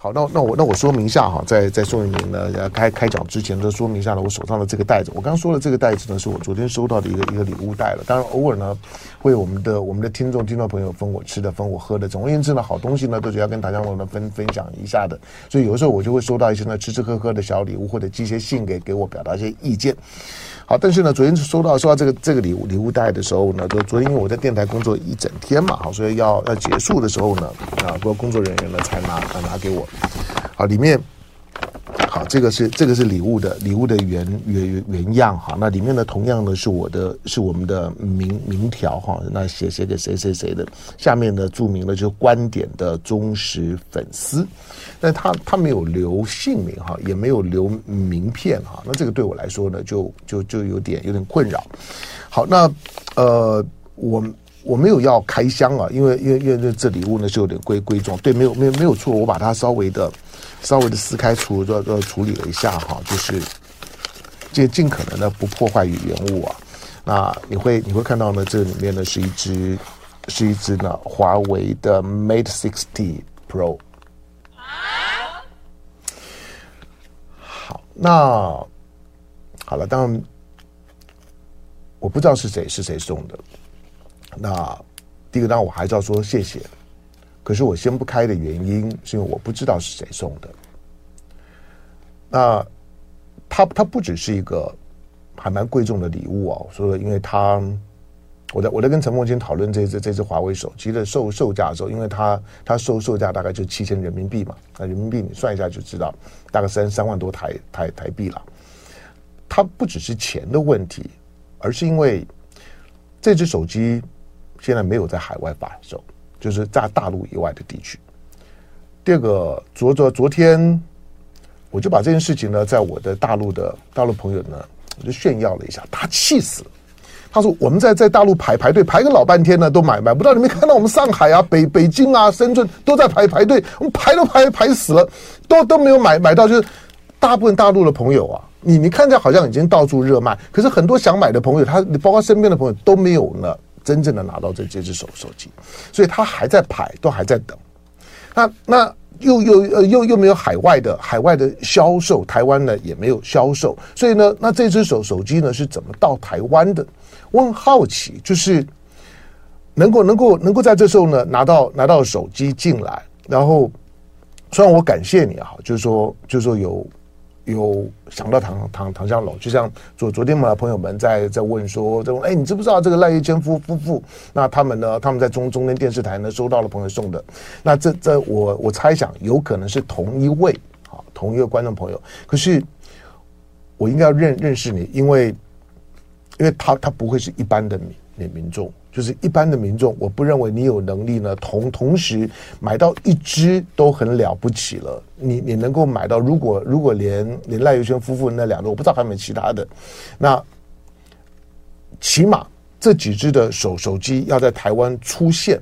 好，那那我那我说明一下哈，在在宋一鸣呢开开讲之前，呢，说明一下呢，我手上的这个袋子，我刚刚说的这个袋子呢，是我昨天收到的一个一个礼物袋了。当然，偶尔呢，为我们的我们的听众听众朋友分我吃的，分我喝的。总而言之呢，好东西呢，都是要跟大家们分分享一下的。所以有时候我就会收到一些呢吃吃喝喝的小礼物，或者寄些信给给我表达一些意见。好，但是呢，昨天收到收到这个这个礼物礼物袋的时候呢，就昨天因为我在电台工作一整天嘛，好，所以要要结束的时候呢，啊，不过工作人员呢才拿拿给我，好，里面。好，这个是这个是礼物的礼物的原原原样哈。那里面呢，同样呢是我的是我们的名名条哈。那写写给谁谁谁的，下面呢注明了就是观点的忠实粉丝。但他他没有留姓名哈，也没有留名片哈。那这个对我来说呢，就就就有点有点困扰。好，那呃，我我没有要开箱啊，因为因为因为这礼物呢是有点贵贵重。对，没有没有没有错，我把它稍微的。稍微的撕开处处处处理了一下哈，就是这尽可能的不破坏原物啊。那你会你会看到呢，这里面呢是一只是一只呢华为的 Mate 60 Pro。好，那好了，当然我不知道是谁是谁送的。那第一个，当然我还是要说谢谢。可是我掀不开的原因，是因为我不知道是谁送的。那它它不只是一个还蛮贵重的礼物哦，所以因为它，我在我在跟陈凤清讨论这只这支华为手机的售售价的时候，因为它它售售价大概就七千人民币嘛，那人民币你算一下就知道，大概三三万多台台台币了。它不只是钱的问题，而是因为这支手机现在没有在海外发售。就是在大陆以外的地区。第二个，昨昨昨天，我就把这件事情呢，在我的大陆的大陆朋友呢，我就炫耀了一下，他气死了。他说：“我们在在大陆排排队排个老半天呢，都买买不到。你没看到我们上海啊、北北京啊、深圳都在排排队，我们排都排排死了，都都没有买买到。就是大部分大陆的朋友啊，你你看着好像已经到处热卖，可是很多想买的朋友，他包括身边的朋友都没有呢。”真正的拿到这这只手手机，所以他还在排，都还在等。那那又又呃又又没有海外的海外的销售，台湾呢也没有销售，所以呢，那这只手手机呢是怎么到台湾的？我很好奇，就是能够能够能够在这时候呢拿到拿到手机进来，然后虽然我感谢你啊，就是说就是说有。有想到唐唐唐湘龙，就像昨昨天嘛，朋友们在在问说，这种哎，你知不知道这个赖玉谦夫夫妇？那他们呢？他们在中中天电视台呢收到了朋友送的。那这这我我猜想有可能是同一位啊，同一个观众朋友。可是我应该要认认识你，因为因为他他不会是一般的民民民众。就是一般的民众，我不认为你有能力呢，同同时买到一支都很了不起了。你你能够买到，如果如果连连赖宇轩夫妇那两个，我不知道还有没有其他的，那起码这几只的手手机要在台湾出现，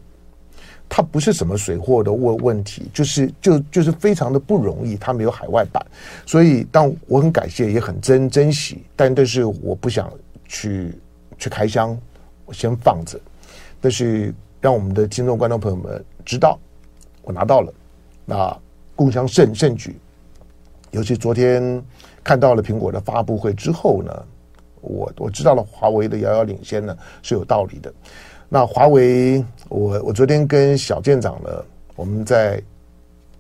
它不是什么水货的问问题，就是就就是非常的不容易，它没有海外版，所以当我很感谢，也很珍珍惜，但但是我不想去去开箱。我先放着，但是让我们的听众、观众朋友们知道，我拿到了，那共襄盛盛举。尤其昨天看到了苹果的发布会之后呢，我我知道了华为的遥遥领先呢是有道理的。那华为，我我昨天跟小舰长呢，我们在。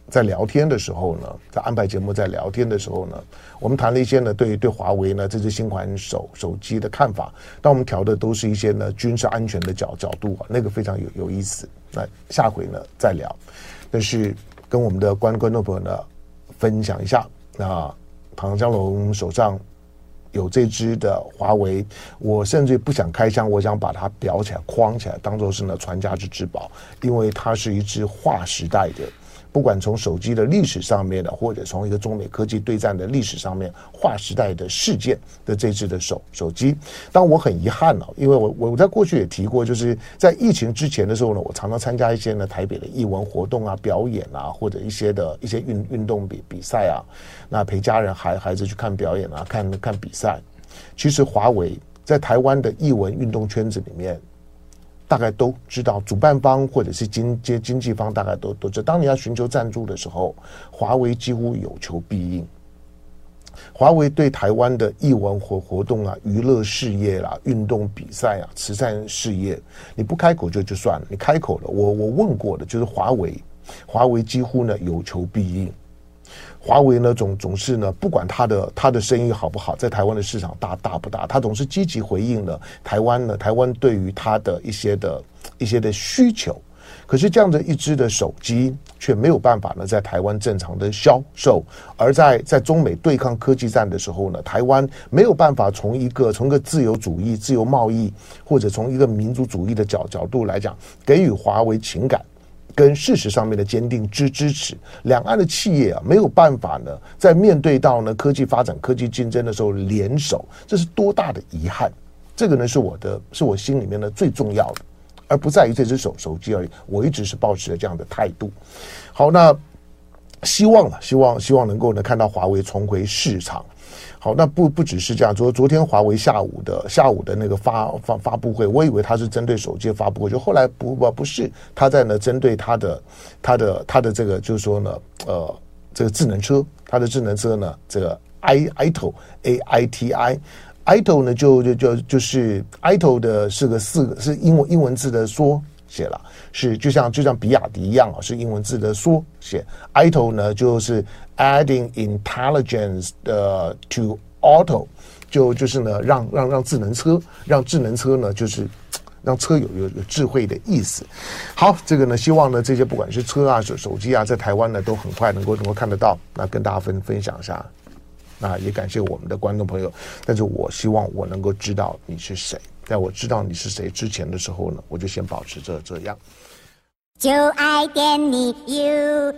在聊天的时候呢，在安排节目，在聊天的时候呢，我们谈了一些呢，对对华为呢这支新款手手机的看法。但我们调的都是一些呢军事安全的角角度啊，那个非常有有意思。那下回呢再聊。但是跟我们的观观众朋友呢分享一下，那唐江龙手上有这支的华为，我甚至不想开箱，我想把它裱起来、框起来，当做是呢传家之至宝，因为它是一支划时代的。不管从手机的历史上面的，或者从一个中美科技对战的历史上面划时代的事件的这次的手手机，当我很遗憾了，因为我我在过去也提过，就是在疫情之前的时候呢，我常常参加一些呢台北的艺文活动啊、表演啊，或者一些的一些运运动比比赛啊，那陪家人孩孩子去看表演啊、看看比赛。其实华为在台湾的艺文运动圈子里面，大概都知道，主办方或者是经经经济方大概都都知道，当你要寻求赞助的时候，华为几乎有求必应。华为对台湾的艺文活活动啊、娱乐事业啦、运动比赛啊、慈善事业，你不开口就就算了，你开口了，我我问过的，就是华为，华为几乎呢有求必应。华为呢总总是呢，不管他的他的生意好不好，在台湾的市场大大不大，他总是积极回应了台湾呢，台湾对于他的一些的一些的需求。可是这样的一支的手机却没有办法呢，在台湾正常的销售。而在在中美对抗科技战的时候呢，台湾没有办法从一个从一个自由主义、自由贸易，或者从一个民族主义的角角度来讲，给予华为情感跟事实上面的坚定支支持。两岸的企业啊，没有办法呢，在面对到呢科技发展、科技竞争的时候联手，这是多大的遗憾！这个呢，是我的，是我心里面的最重要的。而不在于这只手手机而已，我一直是抱持着这样的态度。好，那希望了，希望希望能够呢看到华为重回市场。好，那不不只是这样，昨昨天华为下午的下午的那个发发发布会，我以为他是针对手机发布会，就后来不不不是，他在呢针对他的他的他的这个就是说呢，呃，这个智能车，他的智能车呢，这个 i ito a i t i。ITO 呢，就就就就是 ITO 的是个四个是英文英文字的缩写了，是就像就像比亚迪一样啊，是英文字的缩写。ITO 呢，就是 adding intelligence 的 to auto，就就是呢，让让让智能车，让智能车呢，就是让车有有有智慧的意思。好，这个呢，希望呢，这些不管是车啊、手手机啊，在台湾呢，都很快能够能够看得到，那跟大家分分享一下。那也感谢我们的观众朋友，但是我希望我能够知道你是谁，在我知道你是谁之前的时候呢，我就先保持着这样。就爱点你 UFO